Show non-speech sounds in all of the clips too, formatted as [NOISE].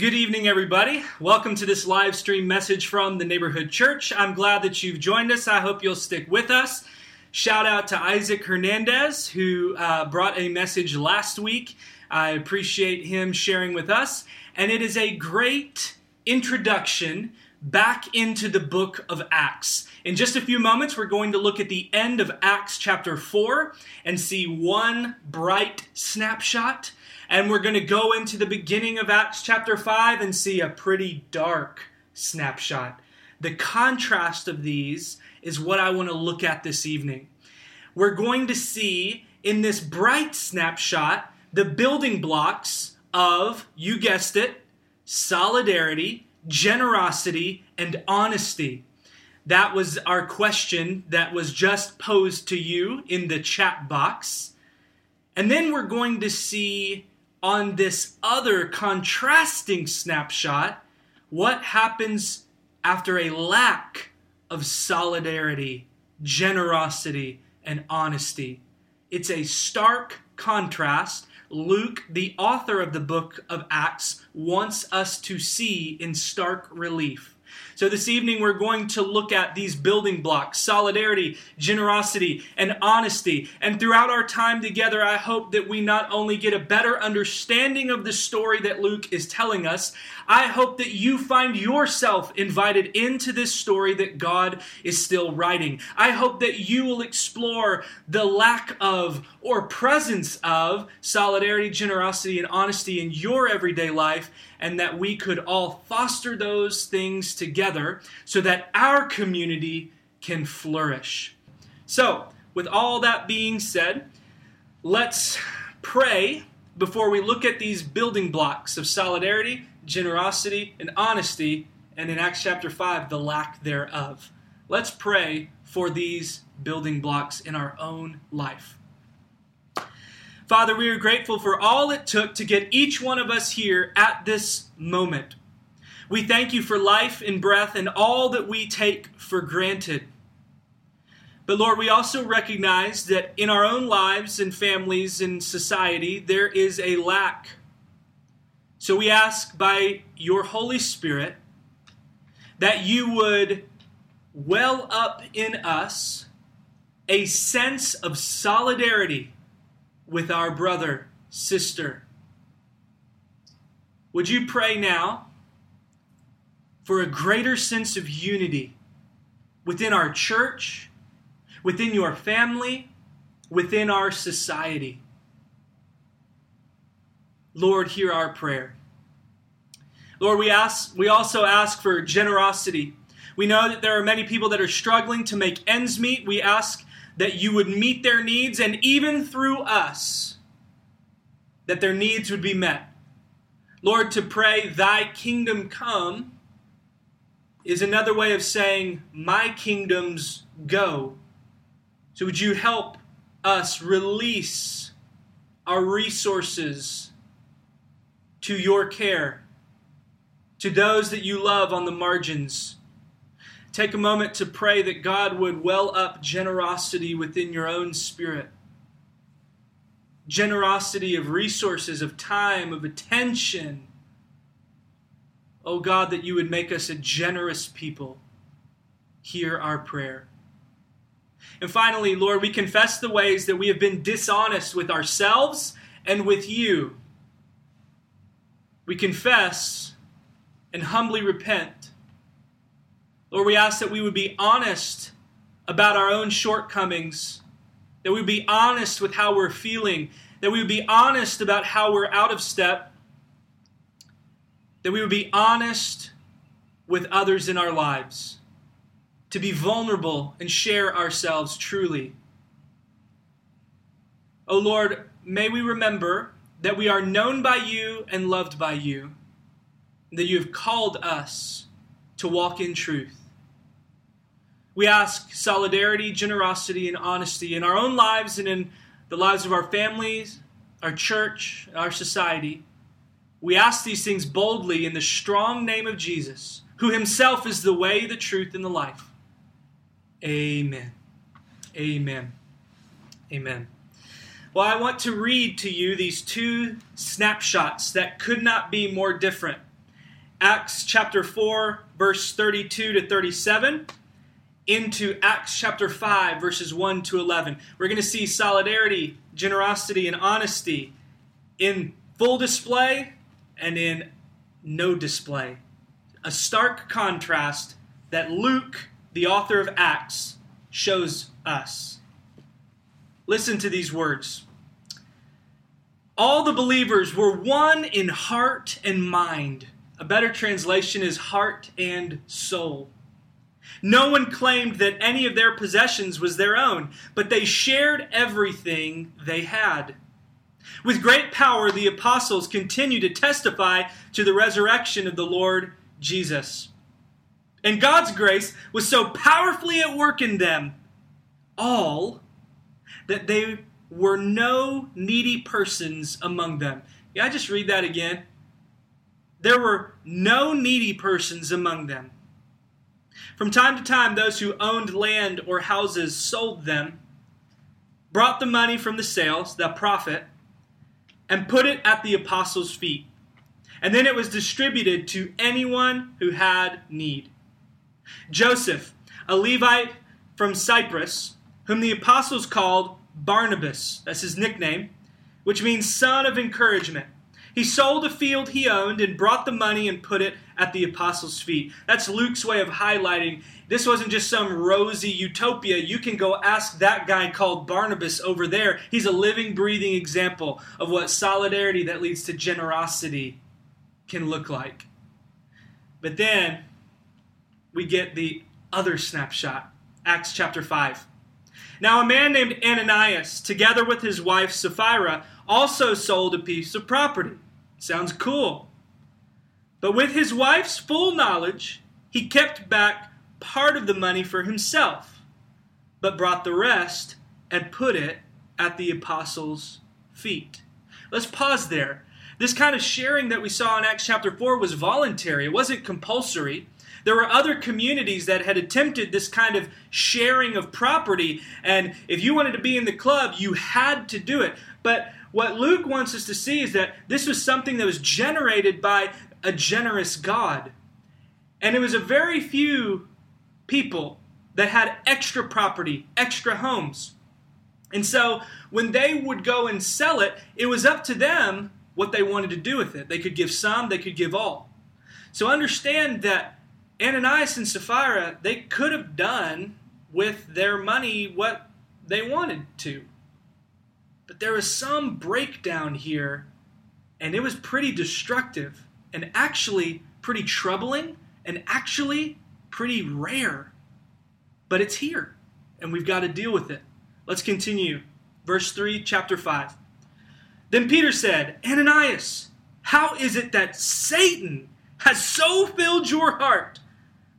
Good evening, everybody. Welcome to this live stream message from the Neighborhood Church. I'm glad that you've joined us. I hope you'll stick with us. Shout out to Isaac Hernandez, who uh, brought a message last week. I appreciate him sharing with us. And it is a great introduction back into the book of Acts. In just a few moments, we're going to look at the end of Acts chapter 4 and see one bright snapshot. And we're going to go into the beginning of Acts chapter 5 and see a pretty dark snapshot. The contrast of these is what I want to look at this evening. We're going to see in this bright snapshot the building blocks of, you guessed it, solidarity, generosity, and honesty. That was our question that was just posed to you in the chat box. And then we're going to see on this other contrasting snapshot what happens after a lack of solidarity, generosity, and honesty. It's a stark contrast Luke, the author of the book of Acts, wants us to see in stark relief. So, this evening, we're going to look at these building blocks solidarity, generosity, and honesty. And throughout our time together, I hope that we not only get a better understanding of the story that Luke is telling us, I hope that you find yourself invited into this story that God is still writing. I hope that you will explore the lack of or presence of solidarity, generosity, and honesty in your everyday life and that we could all foster those things together so that our community can flourish. So, with all that being said, let's pray before we look at these building blocks of solidarity, generosity, and honesty, and in Acts chapter 5, the lack thereof. Let's pray for these building blocks in our own life. Father, we are grateful for all it took to get each one of us here at this moment. We thank you for life and breath and all that we take for granted. But Lord, we also recognize that in our own lives and families and society, there is a lack. So we ask by your Holy Spirit that you would well up in us a sense of solidarity with our brother, sister. Would you pray now for a greater sense of unity within our church, within your family, within our society? Lord, hear our prayer. Lord, we ask we also ask for generosity. We know that there are many people that are struggling to make ends meet. We ask that you would meet their needs, and even through us, that their needs would be met. Lord, to pray, Thy kingdom come, is another way of saying, My kingdoms go. So would you help us release our resources to your care, to those that you love on the margins? Take a moment to pray that God would well up generosity within your own spirit. Generosity of resources, of time, of attention. Oh God, that you would make us a generous people. Hear our prayer. And finally, Lord, we confess the ways that we have been dishonest with ourselves and with you. We confess and humbly repent Lord, we ask that we would be honest about our own shortcomings, that we would be honest with how we're feeling, that we would be honest about how we're out of step, that we would be honest with others in our lives, to be vulnerable and share ourselves truly. O oh Lord, may we remember that we are known by you and loved by you, that you have called us to walk in truth. We ask solidarity, generosity, and honesty in our own lives and in the lives of our families, our church, our society. We ask these things boldly in the strong name of Jesus, who himself is the way, the truth, and the life. Amen. Amen. Amen. Well, I want to read to you these two snapshots that could not be more different. Acts chapter 4, verse 32 to 37, into Acts chapter 5, verses 1 to 11. We're going to see solidarity, generosity, and honesty in full display and in no display. A stark contrast that Luke, the author of Acts, shows us. Listen to these words. All the believers were one in heart and mind. A better translation is heart and soul. No one claimed that any of their possessions was their own, but they shared everything they had. With great power, the apostles continued to testify to the resurrection of the Lord Jesus. And God's grace was so powerfully at work in them all that they were no needy persons among them. Yeah, I just read that again. There were no needy persons among them. From time to time, those who owned land or houses sold them, brought the money from the sales, the profit, and put it at the apostles' feet. And then it was distributed to anyone who had need. Joseph, a Levite from Cyprus, whom the apostles called Barnabas, that's his nickname, which means son of encouragement. He sold a field he owned and brought the money and put it at the apostles' feet. That's Luke's way of highlighting this wasn't just some rosy utopia. You can go ask that guy called Barnabas over there. He's a living, breathing example of what solidarity that leads to generosity can look like. But then we get the other snapshot Acts chapter 5. Now, a man named Ananias, together with his wife Sapphira, also sold a piece of property. Sounds cool. But with his wife's full knowledge, he kept back part of the money for himself, but brought the rest and put it at the apostles' feet. Let's pause there. This kind of sharing that we saw in Acts chapter 4 was voluntary, it wasn't compulsory. There were other communities that had attempted this kind of sharing of property, and if you wanted to be in the club, you had to do it. But what Luke wants us to see is that this was something that was generated by a generous God. And it was a very few people that had extra property, extra homes. And so when they would go and sell it, it was up to them what they wanted to do with it. They could give some, they could give all. So understand that Ananias and Sapphira, they could have done with their money what they wanted to. But there was some breakdown here, and it was pretty destructive, and actually pretty troubling, and actually pretty rare. But it's here, and we've got to deal with it. Let's continue. Verse 3, chapter 5. Then Peter said, Ananias, how is it that Satan has so filled your heart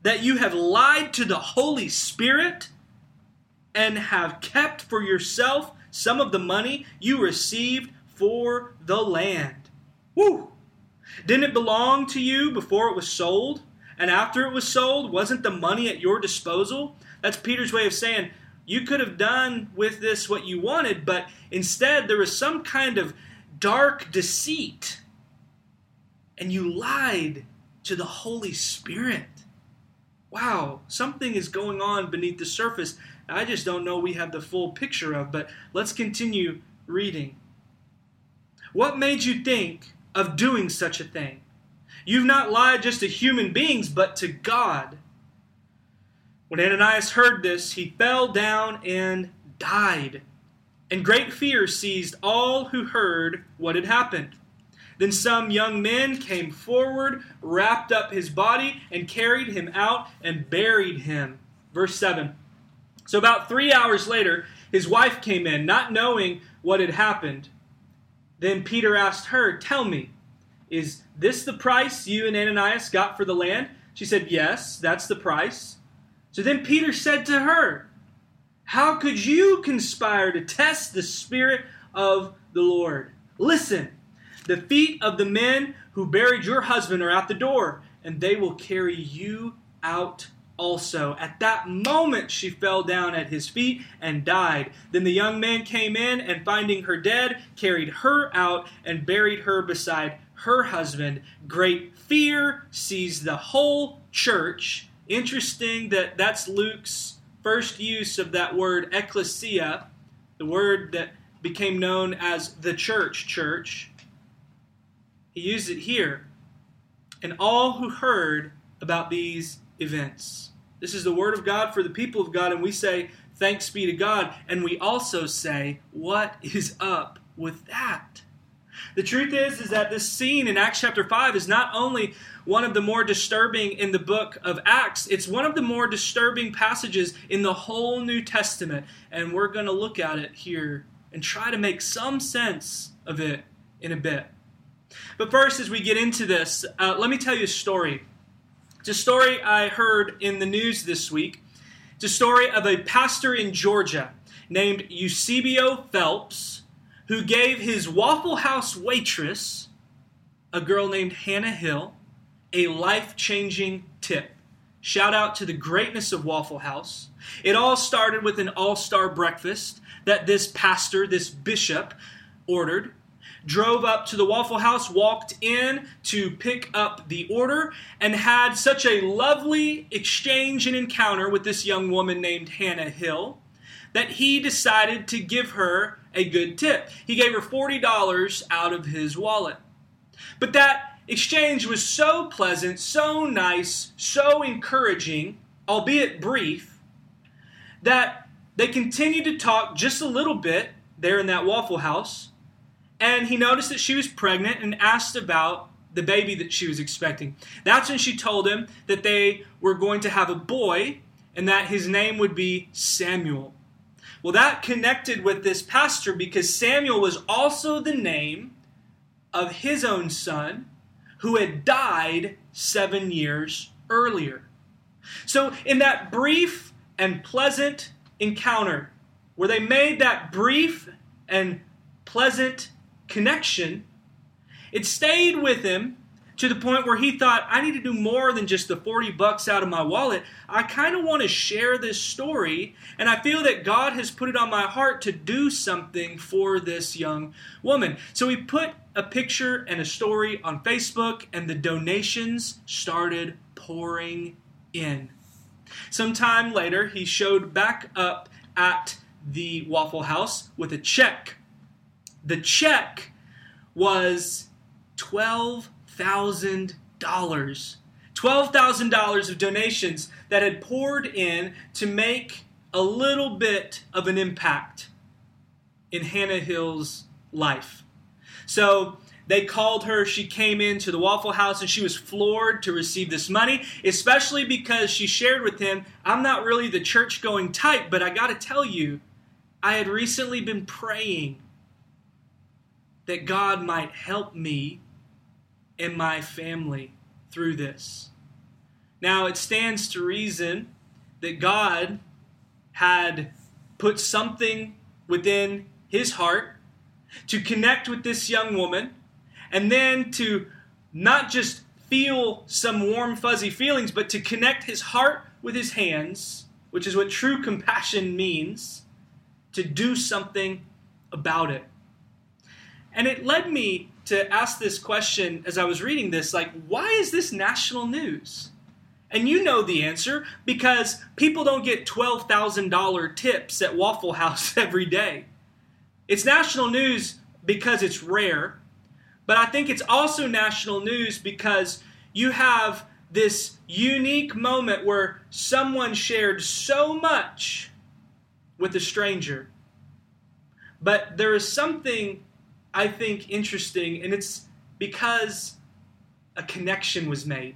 that you have lied to the Holy Spirit and have kept for yourself some of the money you received for the land. Woo! Didn't it belong to you before it was sold? And after it was sold, wasn't the money at your disposal? That's Peter's way of saying, you could have done with this what you wanted, but instead there was some kind of dark deceit. And you lied to the Holy Spirit wow, something is going on beneath the surface. I just don't know we have the full picture of, but let's continue reading. What made you think of doing such a thing? You've not lied just to human beings, but to God. When Ananias heard this, he fell down and died. And great fear seized all who heard what had happened. Then some young men came forward, wrapped up his body, and carried him out and buried him. Verse 7. So about three hours later, his wife came in, not knowing what had happened. Then Peter asked her, Tell me, is this the price you and Ananias got for the land? She said, Yes, that's the price. So then Peter said to her, How could you conspire to test the Spirit of the Lord? Listen. The feet of the men who buried your husband are at the door, and they will carry you out also. At that moment, she fell down at his feet and died. Then the young man came in, and finding her dead, carried her out and buried her beside her husband. Great fear sees the whole church. Interesting that that's Luke's first use of that word ecclesia, the word that became known as the church, church. He used it here. And all who heard about these events. This is the word of God for the people of God, and we say, Thanks be to God. And we also say, What is up with that? The truth is, is that this scene in Acts chapter 5 is not only one of the more disturbing in the book of Acts, it's one of the more disturbing passages in the whole New Testament. And we're going to look at it here and try to make some sense of it in a bit. But first, as we get into this, uh, let me tell you a story. It's a story I heard in the news this week. It's a story of a pastor in Georgia named Eusebio Phelps who gave his Waffle House waitress, a girl named Hannah Hill, a life changing tip. Shout out to the greatness of Waffle House. It all started with an all star breakfast that this pastor, this bishop, ordered. Drove up to the Waffle House, walked in to pick up the order, and had such a lovely exchange and encounter with this young woman named Hannah Hill that he decided to give her a good tip. He gave her $40 out of his wallet. But that exchange was so pleasant, so nice, so encouraging, albeit brief, that they continued to talk just a little bit there in that Waffle House. And he noticed that she was pregnant and asked about the baby that she was expecting. That's when she told him that they were going to have a boy and that his name would be Samuel. Well, that connected with this pastor because Samuel was also the name of his own son who had died seven years earlier. So, in that brief and pleasant encounter, where they made that brief and pleasant connection, it stayed with him to the point where he thought, I need to do more than just the 40 bucks out of my wallet. I kind of want to share this story, and I feel that God has put it on my heart to do something for this young woman. So he put a picture and a story on Facebook, and the donations started pouring in. Sometime later, he showed back up at the Waffle House with a check. The check was $12,000. $12,000 of donations that had poured in to make a little bit of an impact in Hannah Hill's life. So they called her, she came into the Waffle House, and she was floored to receive this money, especially because she shared with him, I'm not really the church going type, but I got to tell you, I had recently been praying that God might help me and my family through this. Now, it stands to reason that God had put something within his heart to connect with this young woman and then to not just feel some warm, fuzzy feelings, but to connect his heart with his hands, which is what true compassion means, to do something about it. And it led me to ask this question as I was reading this like, why is this national news? And you know the answer because people don't get $12,000 tips at Waffle House [LAUGHS] every day. It's national news because it's rare, but I think it's also national news because you have this unique moment where someone shared so much with a stranger. But there is something I think, interesting, and it's because a connection was made.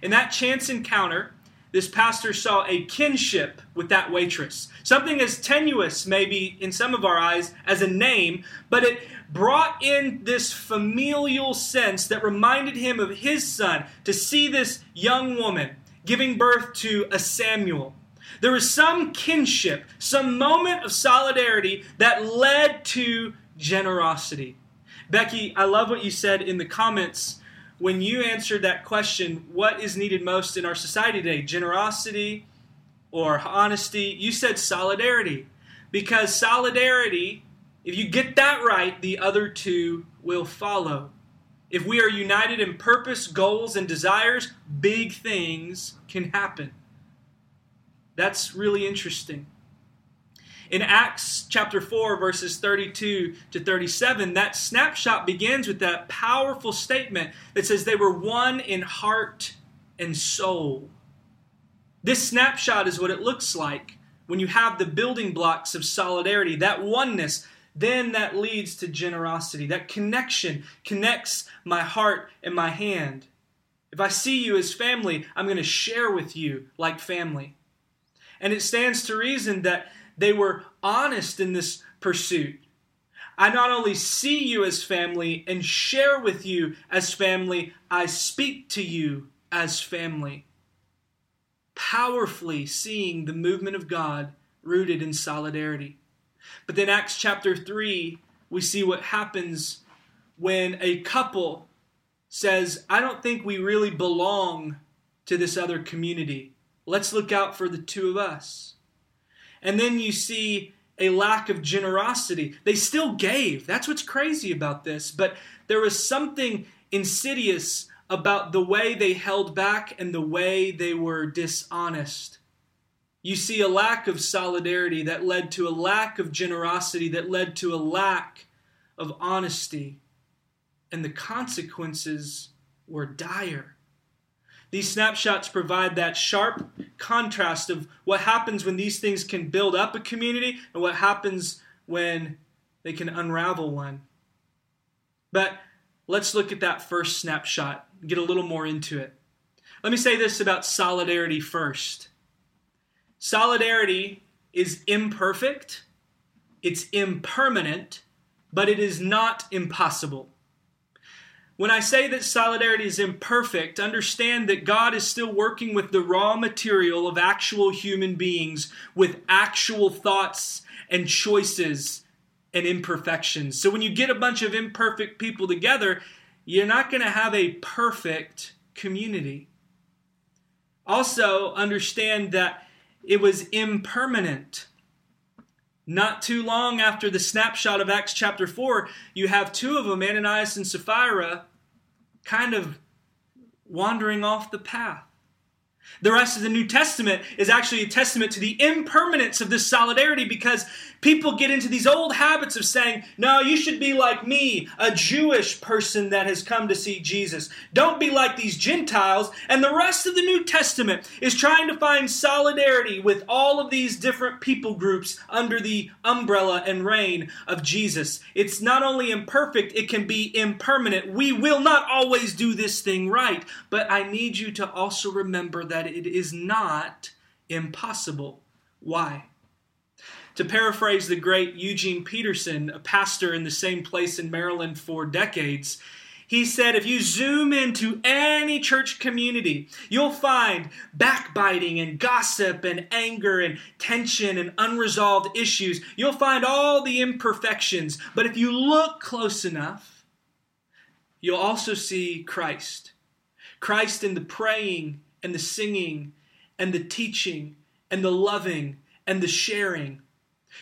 In that chance encounter, this pastor saw a kinship with that waitress. Something as tenuous, maybe in some of our eyes, as a name, but it brought in this familial sense that reminded him of his son to see this young woman giving birth to a Samuel. There was some kinship, some moment of solidarity that led to generosity. Becky, I love what you said in the comments when you answered that question what is needed most in our society today? Generosity or honesty? You said solidarity. Because solidarity, if you get that right, the other two will follow. if we are united in purpose, goals, and desires, big things can happen. That's really interesting. In Acts chapter 4, verses 32 to 37, that snapshot begins with that powerful statement that says they were one in heart and soul. This snapshot is what it looks like when you have the building blocks of solidarity, that oneness, then that leads to generosity. That connection connects my heart and my hand. If I see you as family, I'm going to share with you like family. And it stands to reason that they were honest in this pursuit. I not only see you as family and share with you as family, I speak to you as family. Powerfully seeing the movement of God rooted in solidarity. But then, Acts chapter 3, we see what happens when a couple says, I don't think we really belong to this other community. Let's look out for the two of us. And then you see a lack of generosity. They still gave. That's what's crazy about this. But there was something insidious about the way they held back and the way they were dishonest. You see a lack of solidarity that led to a lack of generosity, that led to a lack of honesty. And the consequences were dire. These snapshots provide that sharp contrast of what happens when these things can build up a community and what happens when they can unravel one. But let's look at that first snapshot, get a little more into it. Let me say this about solidarity first. Solidarity is imperfect, it's impermanent, but it is not impossible. When I say that solidarity is imperfect, understand that God is still working with the raw material of actual human beings with actual thoughts and choices and imperfections. So when you get a bunch of imperfect people together, you're not going to have a perfect community. Also, understand that it was impermanent. Not too long after the snapshot of Acts chapter 4, you have two of them, Ananias and Sapphira, kind of wandering off the path. The rest of the New Testament is actually a testament to the impermanence of this solidarity because people get into these old habits of saying, No, you should be like me, a Jewish person that has come to see Jesus. Don't be like these Gentiles. And the rest of the New Testament is trying to find solidarity with all of these different people groups under the umbrella and reign of Jesus. It's not only imperfect, it can be impermanent. We will not always do this thing right, but I need you to also remember that it is not impossible. Why? To paraphrase the great Eugene Peterson, a pastor in the same place in Maryland for decades, he said if you zoom into any church community, you'll find backbiting and gossip and anger and tension and unresolved issues. You'll find all the imperfections. But if you look close enough, you'll also see Christ. Christ in the praying and the singing and the teaching and the loving and the sharing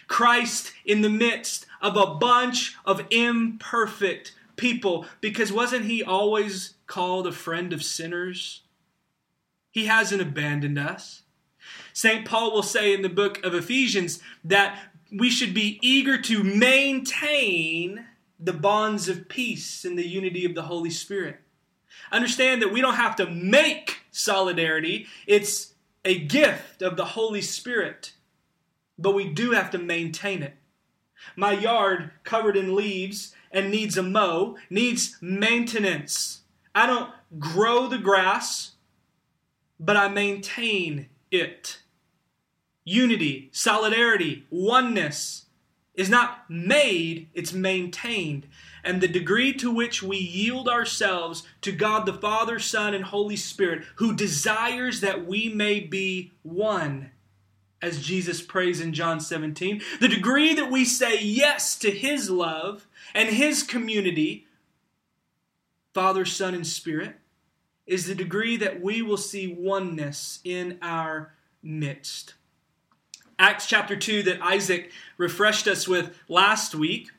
Christ in the midst of a bunch of imperfect people because wasn't he always called a friend of sinners? He hasn't abandoned us. St. Paul will say in the book of Ephesians that we should be eager to maintain the bonds of peace and the unity of the Holy Spirit. Understand that we don't have to make solidarity, it's a gift of the Holy Spirit but we do have to maintain it. My yard covered in leaves and needs a mow needs maintenance. I don't grow the grass, but I maintain it. Unity, solidarity, oneness is not made, it's maintained. And the degree to which we yield ourselves to God the Father, Son, and Holy Spirit, who desires that we may be one as Jesus prays in John 17, the degree that we say yes to His love and His community, Father, Son, and Spirit, is the degree that we will see oneness in our midst. Acts chapter 2, that Isaac refreshed us with last week,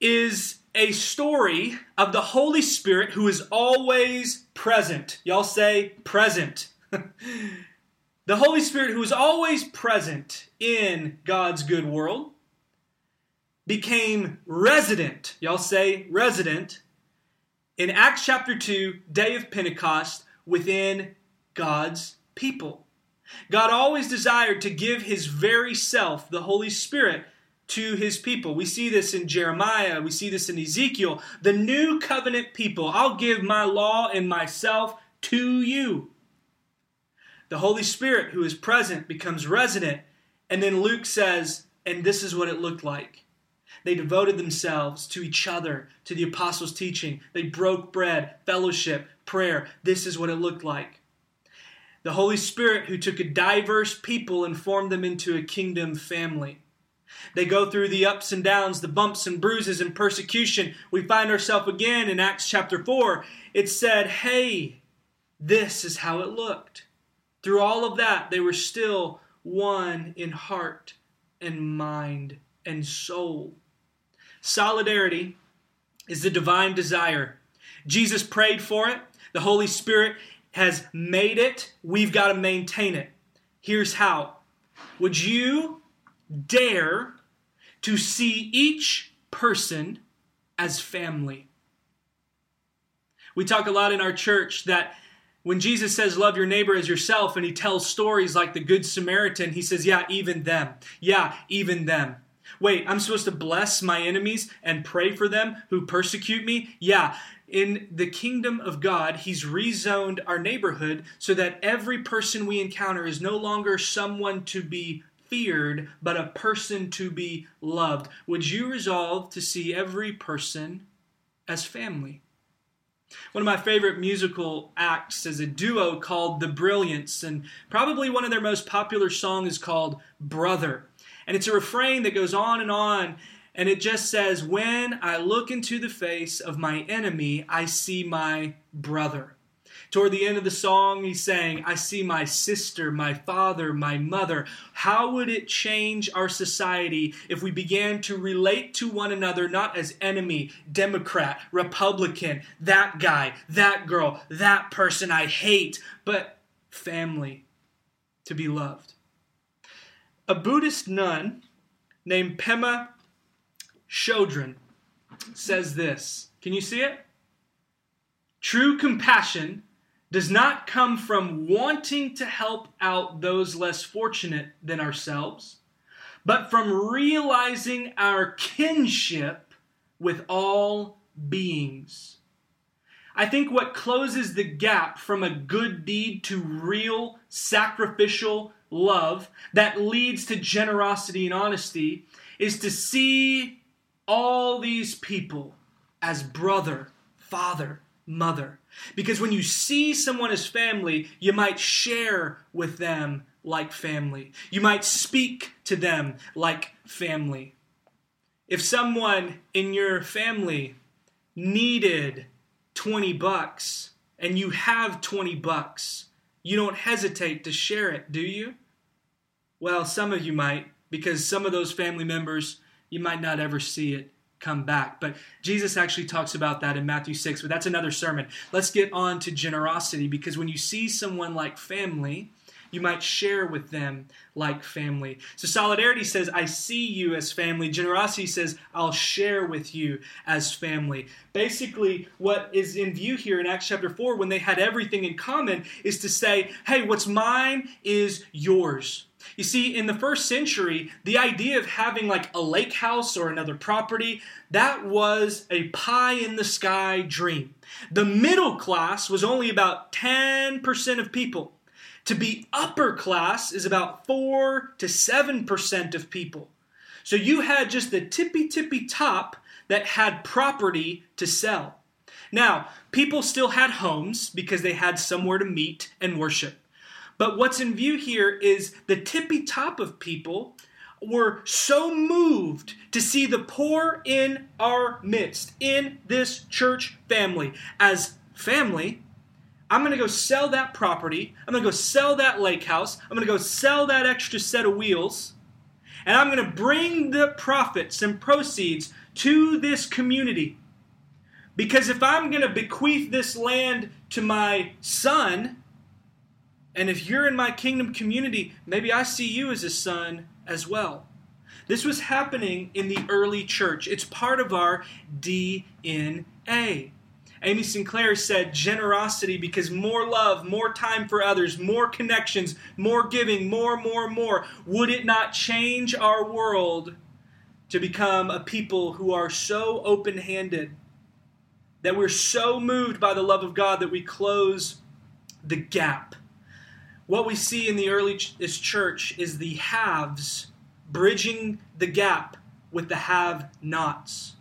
is a story of the Holy Spirit who is always present. Y'all say present. [LAUGHS] the Holy Spirit who is always present in God's good world became resident. Y'all say resident in Acts chapter 2, day of Pentecost, within God's people. God always desired to give his very self, the Holy Spirit, to his people. We see this in Jeremiah, we see this in Ezekiel. The new covenant people, I'll give my law and myself to you. The Holy Spirit, who is present, becomes resident. And then Luke says, and this is what it looked like. They devoted themselves to each other, to the apostles' teaching. They broke bread, fellowship, prayer. This is what it looked like. The Holy Spirit, who took a diverse people and formed them into a kingdom family. They go through the ups and downs, the bumps and bruises and persecution. We find ourselves again in Acts chapter 4. It said, Hey, this is how it looked. Through all of that, they were still one in heart and mind and soul. Solidarity is the divine desire. Jesus prayed for it. The Holy Spirit has made it. We've got to maintain it. Here's how. Would you dare to see each person as family? We talk a lot in our church that when Jesus says, Love your neighbor as yourself, and he tells stories like the Good Samaritan, he says, Yeah, even them. Yeah, even them. Wait, I'm supposed to bless my enemies and pray for them who persecute me? Yeah. In the kingdom of God, He's rezoned our neighborhood so that every person we encounter is no longer someone to be feared, but a person to be loved. Would you resolve to see every person as family? One of my favorite musical acts is a duo called The Brilliance, and probably one of their most popular songs is called Brother. And it's a refrain that goes on and on. And it just says, When I look into the face of my enemy, I see my brother. Toward the end of the song, he's saying, I see my sister, my father, my mother. How would it change our society if we began to relate to one another not as enemy, Democrat, Republican, that guy, that girl, that person I hate, but family to be loved? A Buddhist nun named Pema Chodron says this. Can you see it? True compassion does not come from wanting to help out those less fortunate than ourselves, but from realizing our kinship with all beings. I think what closes the gap from a good deed to real sacrificial love that leads to generosity and honesty is to see all these people as brother, father, mother. Because when you see someone as family, you might share with them like family. You might speak to them like family. If someone in your family needed 20 bucks and you have 20 bucks, you don't hesitate to share it, do you? Well, some of you might, because some of those family members, you might not ever see it come back. But Jesus actually talks about that in Matthew 6, but that's another sermon. Let's get on to generosity because when you see someone like family, you might share with them like family. So solidarity says, I see you as family. Generosity says, I'll share with you as family. Basically, what is in view here in Acts chapter 4, when they had everything in common, is to say, hey, what's mine is yours. You see, in the first century, the idea of having like a lake house or another property, that was a pie in the sky dream. The middle class was only about 10% of people. To be upper class is about 4 to 7% of people. So you had just the tippy tippy top that had property to sell. Now, people still had homes because they had somewhere to meet and worship. But what's in view here is the tippy top of people were so moved to see the poor in our midst, in this church family, as family. I'm going to go sell that property. I'm going to go sell that lake house. I'm going to go sell that extra set of wheels. And I'm going to bring the profits and proceeds to this community. Because if I'm going to bequeath this land to my son, and if you're in my kingdom community, maybe I see you as a son as well. This was happening in the early church. It's part of our DNA. Amy Sinclair said generosity because more love, more time for others, more connections, more giving, more, more, more. Would it not change our world to become a people who are so open handed that we're so moved by the love of God that we close the gap? What we see in the early church is the haves bridging the gap with the have nots.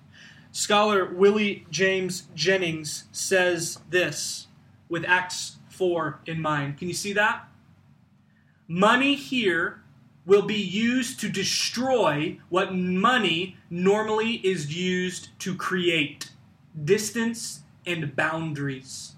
Scholar Willie James Jennings says this with Acts 4 in mind. Can you see that? Money here will be used to destroy what money normally is used to create distance and boundaries.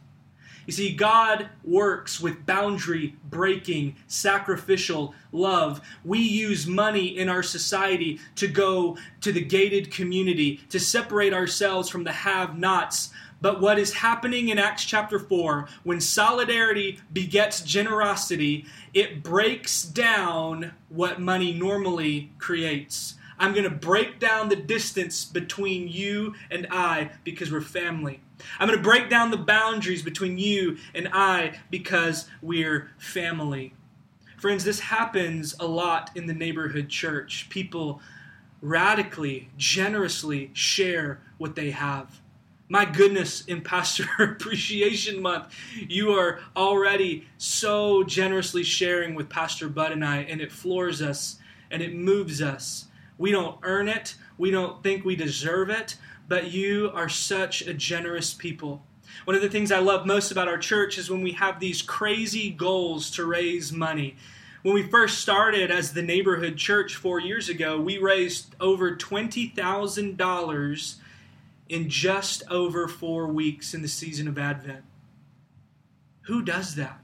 You see, God works with boundary breaking, sacrificial love. We use money in our society to go to the gated community, to separate ourselves from the have nots. But what is happening in Acts chapter 4, when solidarity begets generosity, it breaks down what money normally creates. I'm going to break down the distance between you and I because we're family. I'm going to break down the boundaries between you and I because we're family. Friends, this happens a lot in the neighborhood church. People radically, generously share what they have. My goodness, in Pastor [LAUGHS] Appreciation Month, you are already so generously sharing with Pastor Bud and I, and it floors us and it moves us. We don't earn it. We don't think we deserve it. But you are such a generous people. One of the things I love most about our church is when we have these crazy goals to raise money. When we first started as the neighborhood church four years ago, we raised over $20,000 in just over four weeks in the season of Advent. Who does that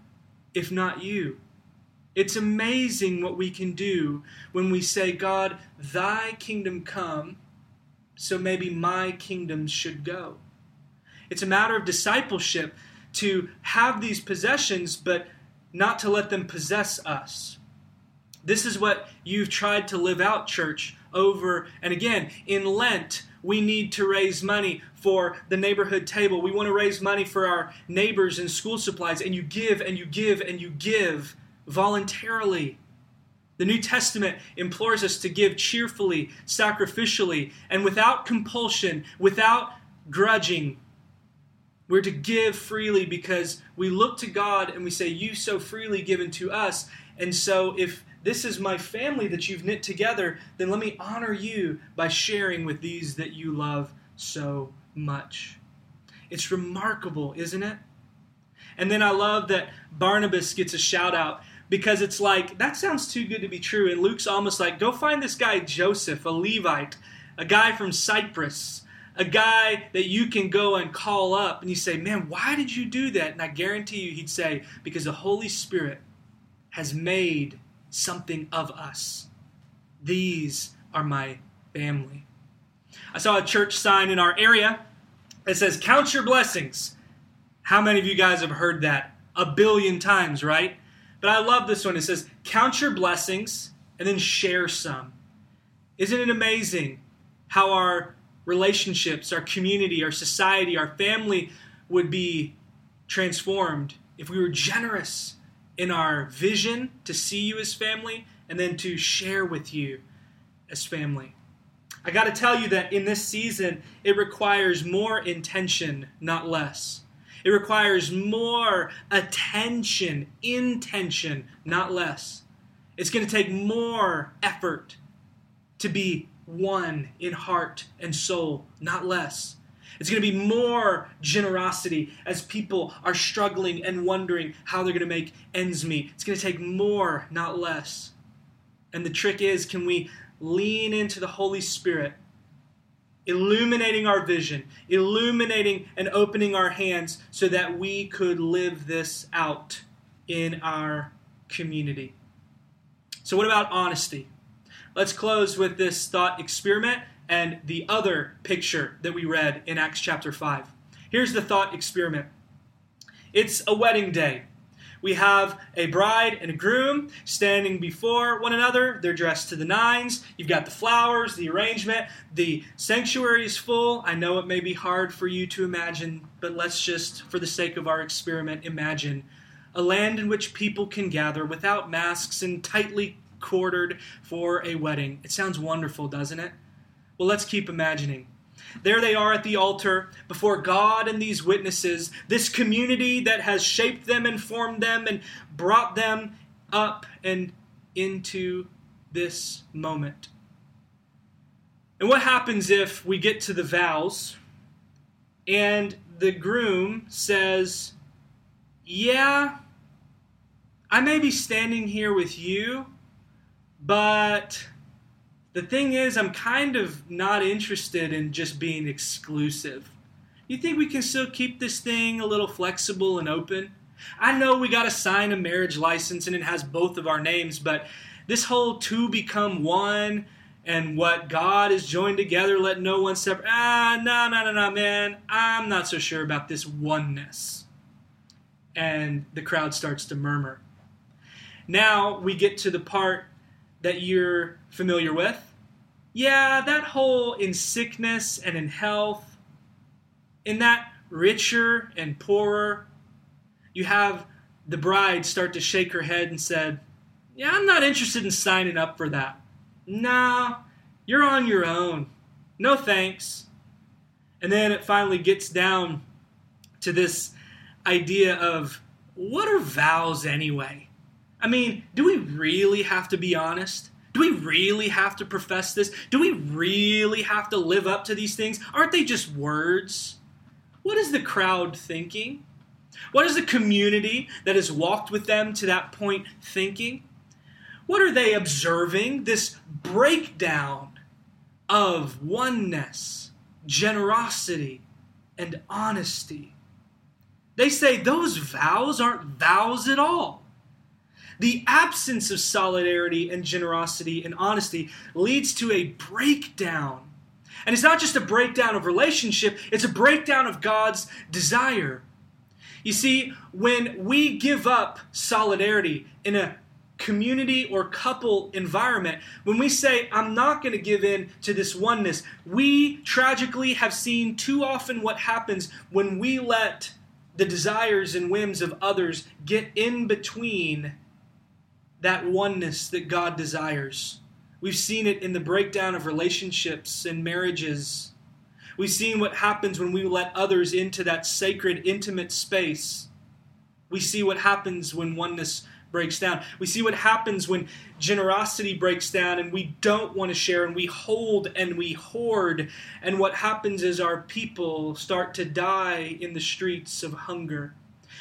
if not you? It's amazing what we can do when we say, God, thy kingdom come, so maybe my kingdom should go. It's a matter of discipleship to have these possessions, but not to let them possess us. This is what you've tried to live out, church, over and again. In Lent, we need to raise money for the neighborhood table. We want to raise money for our neighbors and school supplies, and you give and you give and you give voluntarily. The New Testament implores us to give cheerfully, sacrificially, and without compulsion, without grudging. We're to give freely because we look to God and we say, You so freely given to us. And so, if this is my family that you've knit together, then let me honor you by sharing with these that you love so much. It's remarkable, isn't it? And then I love that Barnabas gets a shout out because it's like that sounds too good to be true. And luke's almost like go find this guy joseph a levite a guy from cyprus a guy that you can go and call up. And you say man why did you do that? And i guarantee you he'd say because the holy spirit has made something of us. These are my family. I saw a church sign in our area that says count your blessings. How many of you guys have heard that? A billion times right but I love this one. It says, Count your blessings and then share some. Isn't it amazing how our relationships, our community, our society, our family would be transformed if we were generous in our vision to see you as family and then to share with you as family? I got to tell you that in this season, it requires more intention, not less. It requires more attention, intention, not less. It's going to take more effort to be one in heart and soul, not less. It's going to be more generosity as people are struggling and wondering how they're going to make ends meet. It's going to take more, not less. And the trick is can we lean into the Holy Spirit illuminating our vision, illuminating and opening our hands so that we could live this out in our community. So, what about honesty? Let's close with this thought experiment and the other picture that we read in Acts chapter 5. Here's the thought experiment it's a wedding day. We have a bride and a groom standing before one another. They're dressed to the nines. You've got the flowers, the arrangement. The sanctuary is full. I know it may be hard for you to imagine, but let's just, for the sake of our experiment, imagine a land in which people can gather without masks and tightly quartered for a wedding. It sounds wonderful, doesn't it? Well, let's keep imagining. There they are at the altar before God and these witnesses, this community that has shaped them and formed them and brought them up and into this moment. And what happens if we get to the vows and the groom says, Yeah, I may be standing here with you, but the thing is, I'm kind of not interested in just being exclusive. You think we can still keep this thing a little flexible and open? I know we got to sign a marriage license and it has both of our names, but this whole two become one and what God has joined together, let no one separate. Ah, no, no, no, no, man. I'm not so sure about this oneness. And the crowd starts to murmur. Now we get to the part that you're familiar with yeah, that whole in sickness and in health, in that richer and poorer, you have the bride start to shake her head and said, Yeah, I'm not interested in signing up for that. No, you're on your own. No thanks. And then it finally gets down to this idea of what are vows anyway? I mean, do we really have to be honest? Do we really have to profess this? Do we really have to live up to these things? Aren't they just words? What is the crowd thinking? What is the community that has walked with them to that point thinking? What are they observing? This breakdown of oneness, generosity, and honesty. They say those vows aren't vows at all. The absence of solidarity and generosity and honesty leads to a breakdown. And it's not just a breakdown of relationship, it's a breakdown of God's desire. You see, when we give up solidarity in a community or couple environment, when we say, I'm not going to give in to this oneness, we tragically have seen too often what happens when we let the desires and whims of others get in between that oneness that God desires. We've seen it in the breakdown of relationships and marriages. We've seen what happens when we let others into that sacred, intimate space. We see what happens when oneness breaks down. We see what happens when generosity breaks down and we don't want to share and we hold and we hoard. And what happens is our people start to die in the streets of hunger.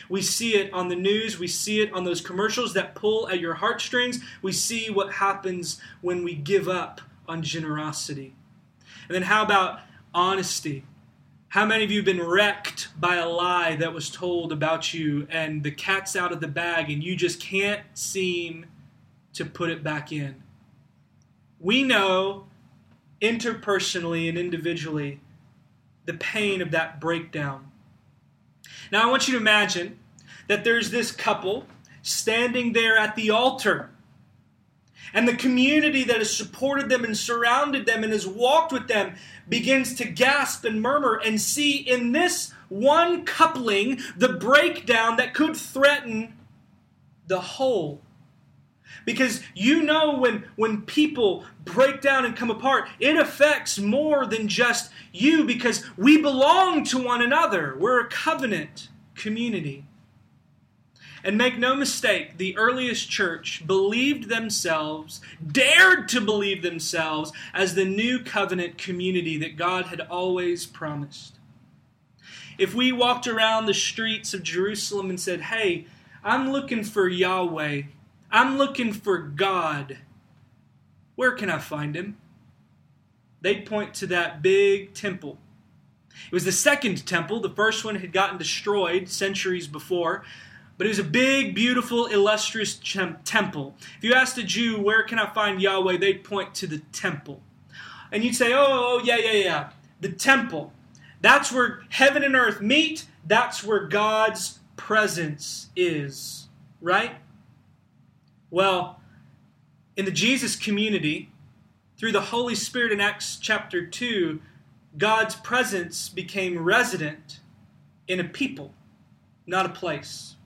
We see it on the news. We see it on those commercials that pull at your heartstrings. We see what happens when we give up on generosity. And then, how about honesty? How many of you have been wrecked by a lie that was told about you and the cat's out of the bag and you just can't seem to put it back in? We know interpersonally and individually the pain of that breakdown. Now, I want you to imagine that there's this couple standing there at the altar. And the community that has supported them and surrounded them and has walked with them begins to gasp and murmur and see in this one coupling the breakdown that could threaten the whole. Because you know when, when people break down and come apart, it affects more than just you because we belong to one another. We're a covenant community. And make no mistake, the earliest church believed themselves, dared to believe themselves as the new covenant community that God had always promised. If we walked around the streets of Jerusalem and said, Hey, I'm looking for Yahweh, I'm looking for God, where can I find him? They'd point to that big temple. It was the second temple. The first one had gotten destroyed centuries before. But it was a big, beautiful, illustrious temple. If you asked a Jew, where can I find Yahweh, they'd point to the temple. And you'd say, oh, oh, yeah, yeah, yeah, the temple. That's where heaven and earth meet. That's where God's presence is, right? Well, in the Jesus community, through the Holy Spirit in Acts chapter 2, God's presence became resident in a people, not a place.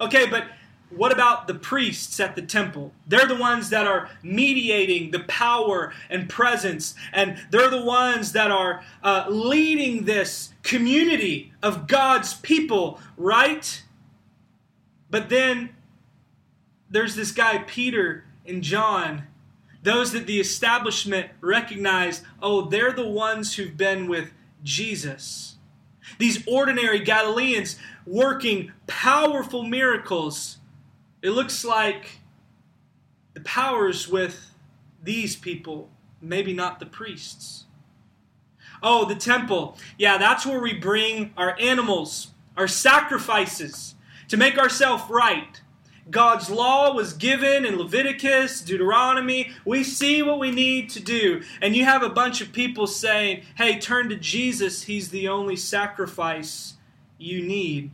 Okay, but what about the priests at the temple? They're the ones that are mediating the power and presence, and they're the ones that are uh, leading this community of God's people, right? But then there's this guy, Peter and John, those that the establishment recognize, oh, they're the ones who've been with Jesus. These ordinary Galileans working powerful miracles it looks like the power's with these people, maybe not the priests. Oh, the temple. Yeah, that's where we bring our animals, our sacrifices, to make ourselves right. God's law was given in Leviticus, Deuteronomy. We see what we need to do. And you have a bunch of people saying, hey, turn to Jesus. He's the only sacrifice you need.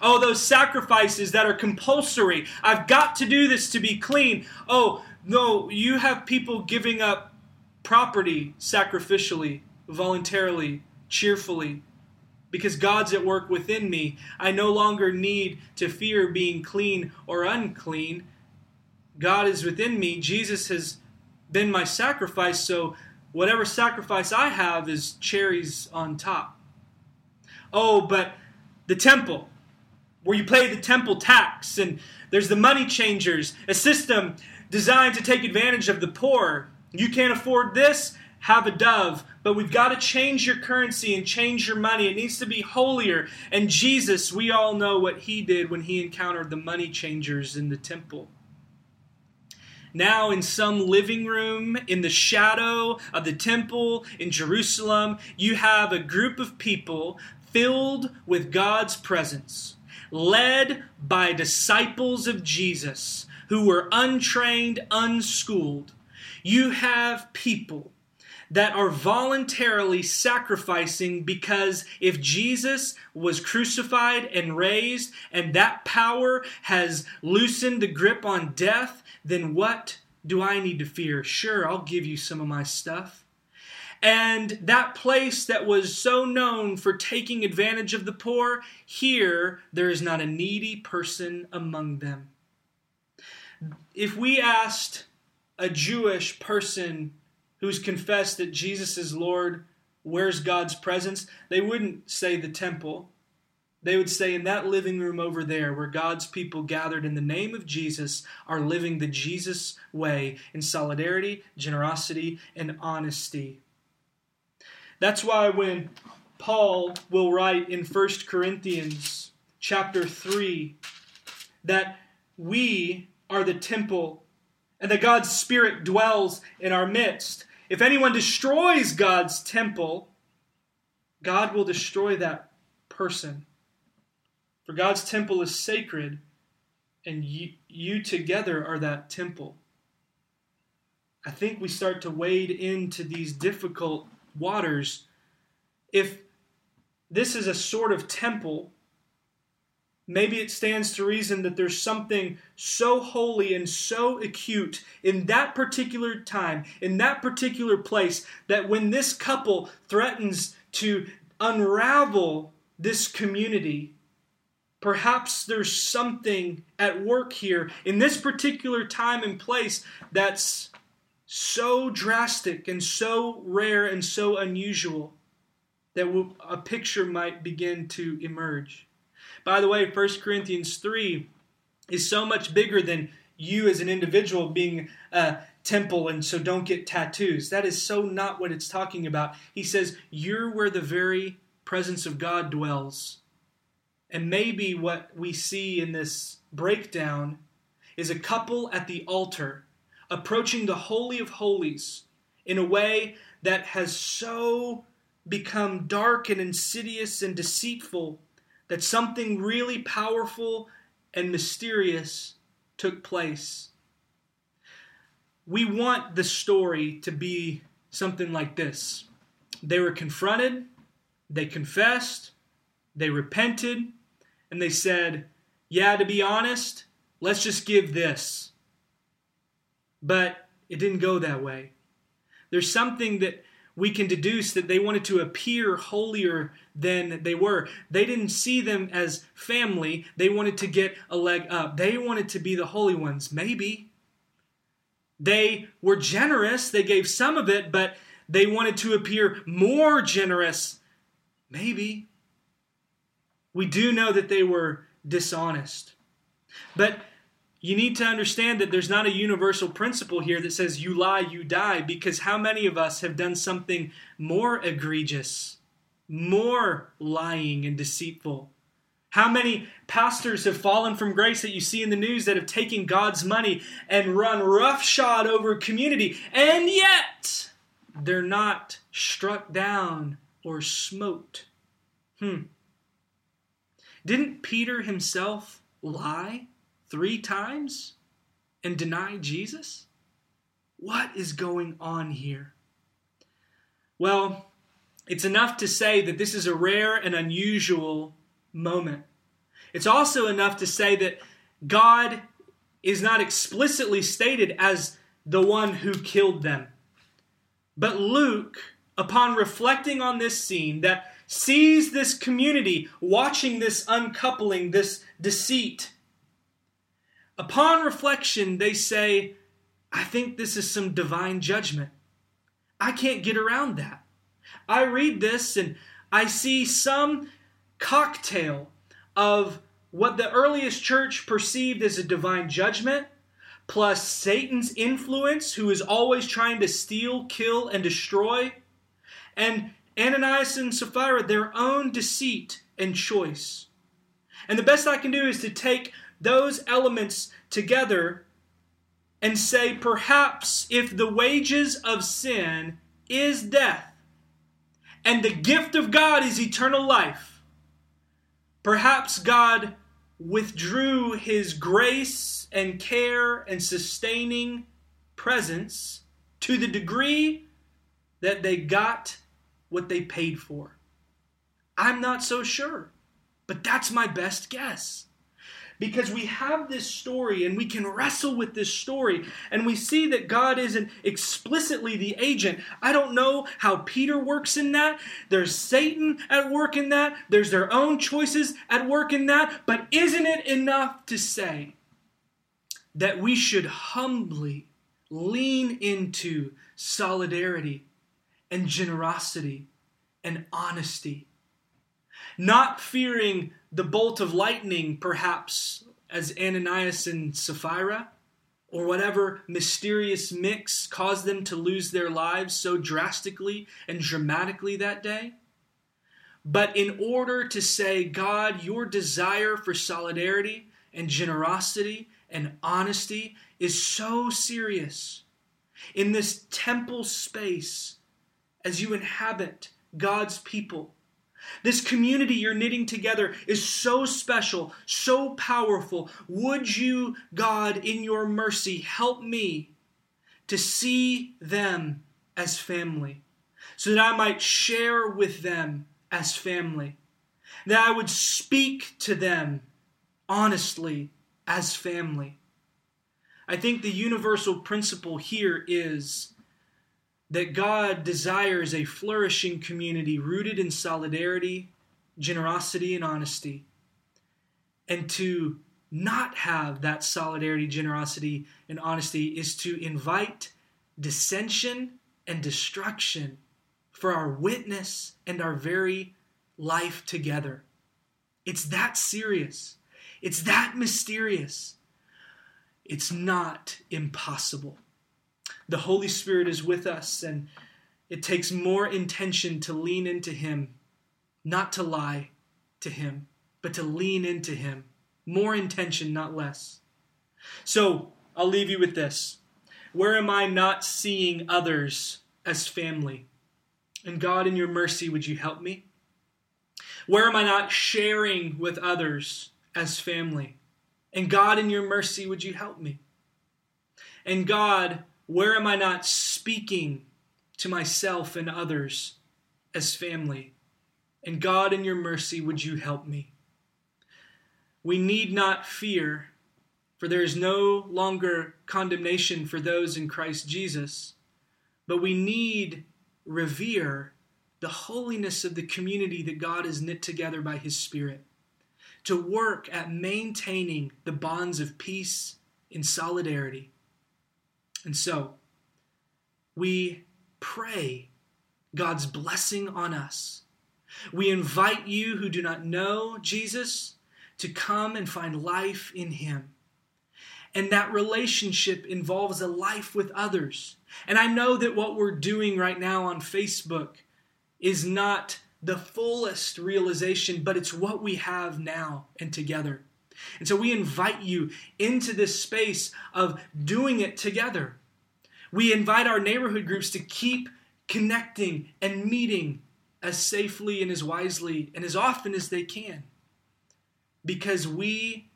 Oh, those sacrifices that are compulsory. I've got to do this to be clean. Oh, no, you have people giving up property sacrificially, voluntarily, cheerfully. Because God's at work within me. I no longer need to fear being clean or unclean. God is within me. Jesus has been my sacrifice, so whatever sacrifice I have is cherries on top. Oh, but the temple where you pay the temple tax, and there's the money changers, a system designed to take advantage of the poor. You can't afford this, have a dove. But we've got to change your currency and change your money. It needs to be holier. And Jesus, we all know what he did when he encountered the money changers in the temple. Now, in some living room in the shadow of the temple in Jerusalem, you have a group of people filled with God's presence led by disciples of Jesus who were untrained, unschooled. You have people that are voluntarily sacrificing because if Jesus was crucified and raised and that power has loosened the grip on death, then what do I need to fear? Sure, I'll give you some of my stuff. And that place that was so known for taking advantage of the poor, here there is not a needy person among them. If we asked a Jewish person who's confessed that Jesus is Lord, where's God's presence? They wouldn't say the temple. They would say in that living room over there, where God's people gathered in the name of Jesus are living the Jesus way in solidarity, generosity, and honesty. That's why when Paul will write in 1 Corinthians chapter 3 that we are the temple and that God's Spirit dwells in our midst. If anyone destroys God's temple, God will destroy that person. For God's temple is sacred, and you, you together are that temple. I think we start to wade into these difficult waters, if this is a sort of temple, maybe it stands to reason that there's something so holy and so acute in that particular time, in that particular place, that when this couple threatens to unravel this community, perhaps there's something at work here in this particular time and place that's so drastic and so rare and so unusual that a picture might begin to emerge. By the way, 1 Corinthians 3 is so much bigger than you as an individual being a temple and so don't get tattoos. That is so not what it's talking about. He says, You're where the very presence of God dwells. And maybe what we see in this breakdown is a couple at the altar approaching the Holy of Holies in a way that has so become dark and insidious and deceitful that something really powerful and mysterious took place. We want the story to be something like this. They were confronted, they confessed, they repented, and they said, Yeah, to be honest, let's just give this. But it didn't go that way. There's something that we can deduce that they wanted to appear holier than they were. They didn't see them as family. They wanted to get a leg up. They wanted to be the holy ones, maybe. They were generous. They gave some of it, but they wanted to appear more generous, maybe. We do know that they were dishonest. But you need to understand that there's not a universal principle here that says you lie, you die, because how many of us have done something more egregious, more lying and deceitful? How many pastors have fallen from grace that you see in the news that have taken God's money and run roughshod over community, and yet they're not struck down or smote? Hmm. Didn't Peter himself lie? Three times and deny Jesus? What is going on here? Well, it's enough to say that this is a rare and unusual moment. It's also enough to say that God is not explicitly stated as the one who killed them. But Luke, upon reflecting on this scene, that sees this community watching this uncoupling, this deceit, Upon reflection, they say, I think this is some divine judgment. I can't get around that. I read this and I see some cocktail of what the earliest church perceived as a divine judgment, plus Satan's influence, who is always trying to steal, kill, and destroy, and Ananias and Sapphira, their own deceit and choice. And the best I can do is to take those elements together and say, perhaps if the wages of sin is death and the gift of God is eternal life, perhaps God withdrew his grace and care and sustaining presence to the degree that they got what they paid for. I'm not so sure, but that's my best guess because we have this story and we can wrestle with this story and we see that God isn't explicitly the agent. I don't know how Peter works in that. There's Satan at work in that. There's their own choices at work in that. But isn't it enough to say that we should humbly lean into solidarity and generosity and honesty? Not fearing the bolt of lightning, perhaps, as Ananias and Sapphira, or whatever mysterious mix caused them to lose their lives so drastically and dramatically that day. But in order to say, God, your desire for solidarity and generosity and honesty is so serious. In this temple space, as you inhabit God's people, this community you're knitting together is so special, so powerful. Would you, God, in your mercy, help me to see them as family so that I might share with them as family, that I would speak to them honestly as family? I think the universal principle here is that God desires a flourishing community rooted in solidarity, generosity, and honesty. And to not have that solidarity, generosity, and honesty is to invite dissension and destruction for our witness and our very life together. It's that serious. It's that mysterious. It's not impossible the Holy Spirit is with us, and it takes more intention to lean into Him, not to lie to Him, but to lean into Him. More intention, not less. So I'll leave you with this. Where am I not seeing others as family? And God, in your mercy, would you help me? Where am I not sharing with others as family? And God, in your mercy, would you help me? And God, where am I not speaking to myself and others as family? And God, in your mercy, would you help me? We need not fear, for there is no longer condemnation for those in Christ Jesus, but we need revere the holiness of the community that God has knit together by His Spirit, to work at maintaining the bonds of peace in solidarity. And so, we pray God's blessing on us. We invite you who do not know Jesus to come and find life in Him. And that relationship involves a life with others. And I know that what we're doing right now on Facebook is not the fullest realization, but it's what we have now and together. And so we invite you into this space of doing it together. We invite our neighborhood groups to keep connecting and meeting as safely and as wisely and as often as they can because we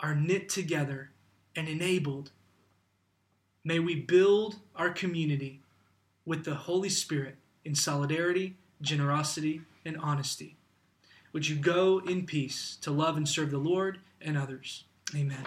are knit together and enabled. May we build our community with the Holy Spirit in solidarity, generosity, and honesty. Would you go in peace to love and serve the Lord and others? Amen.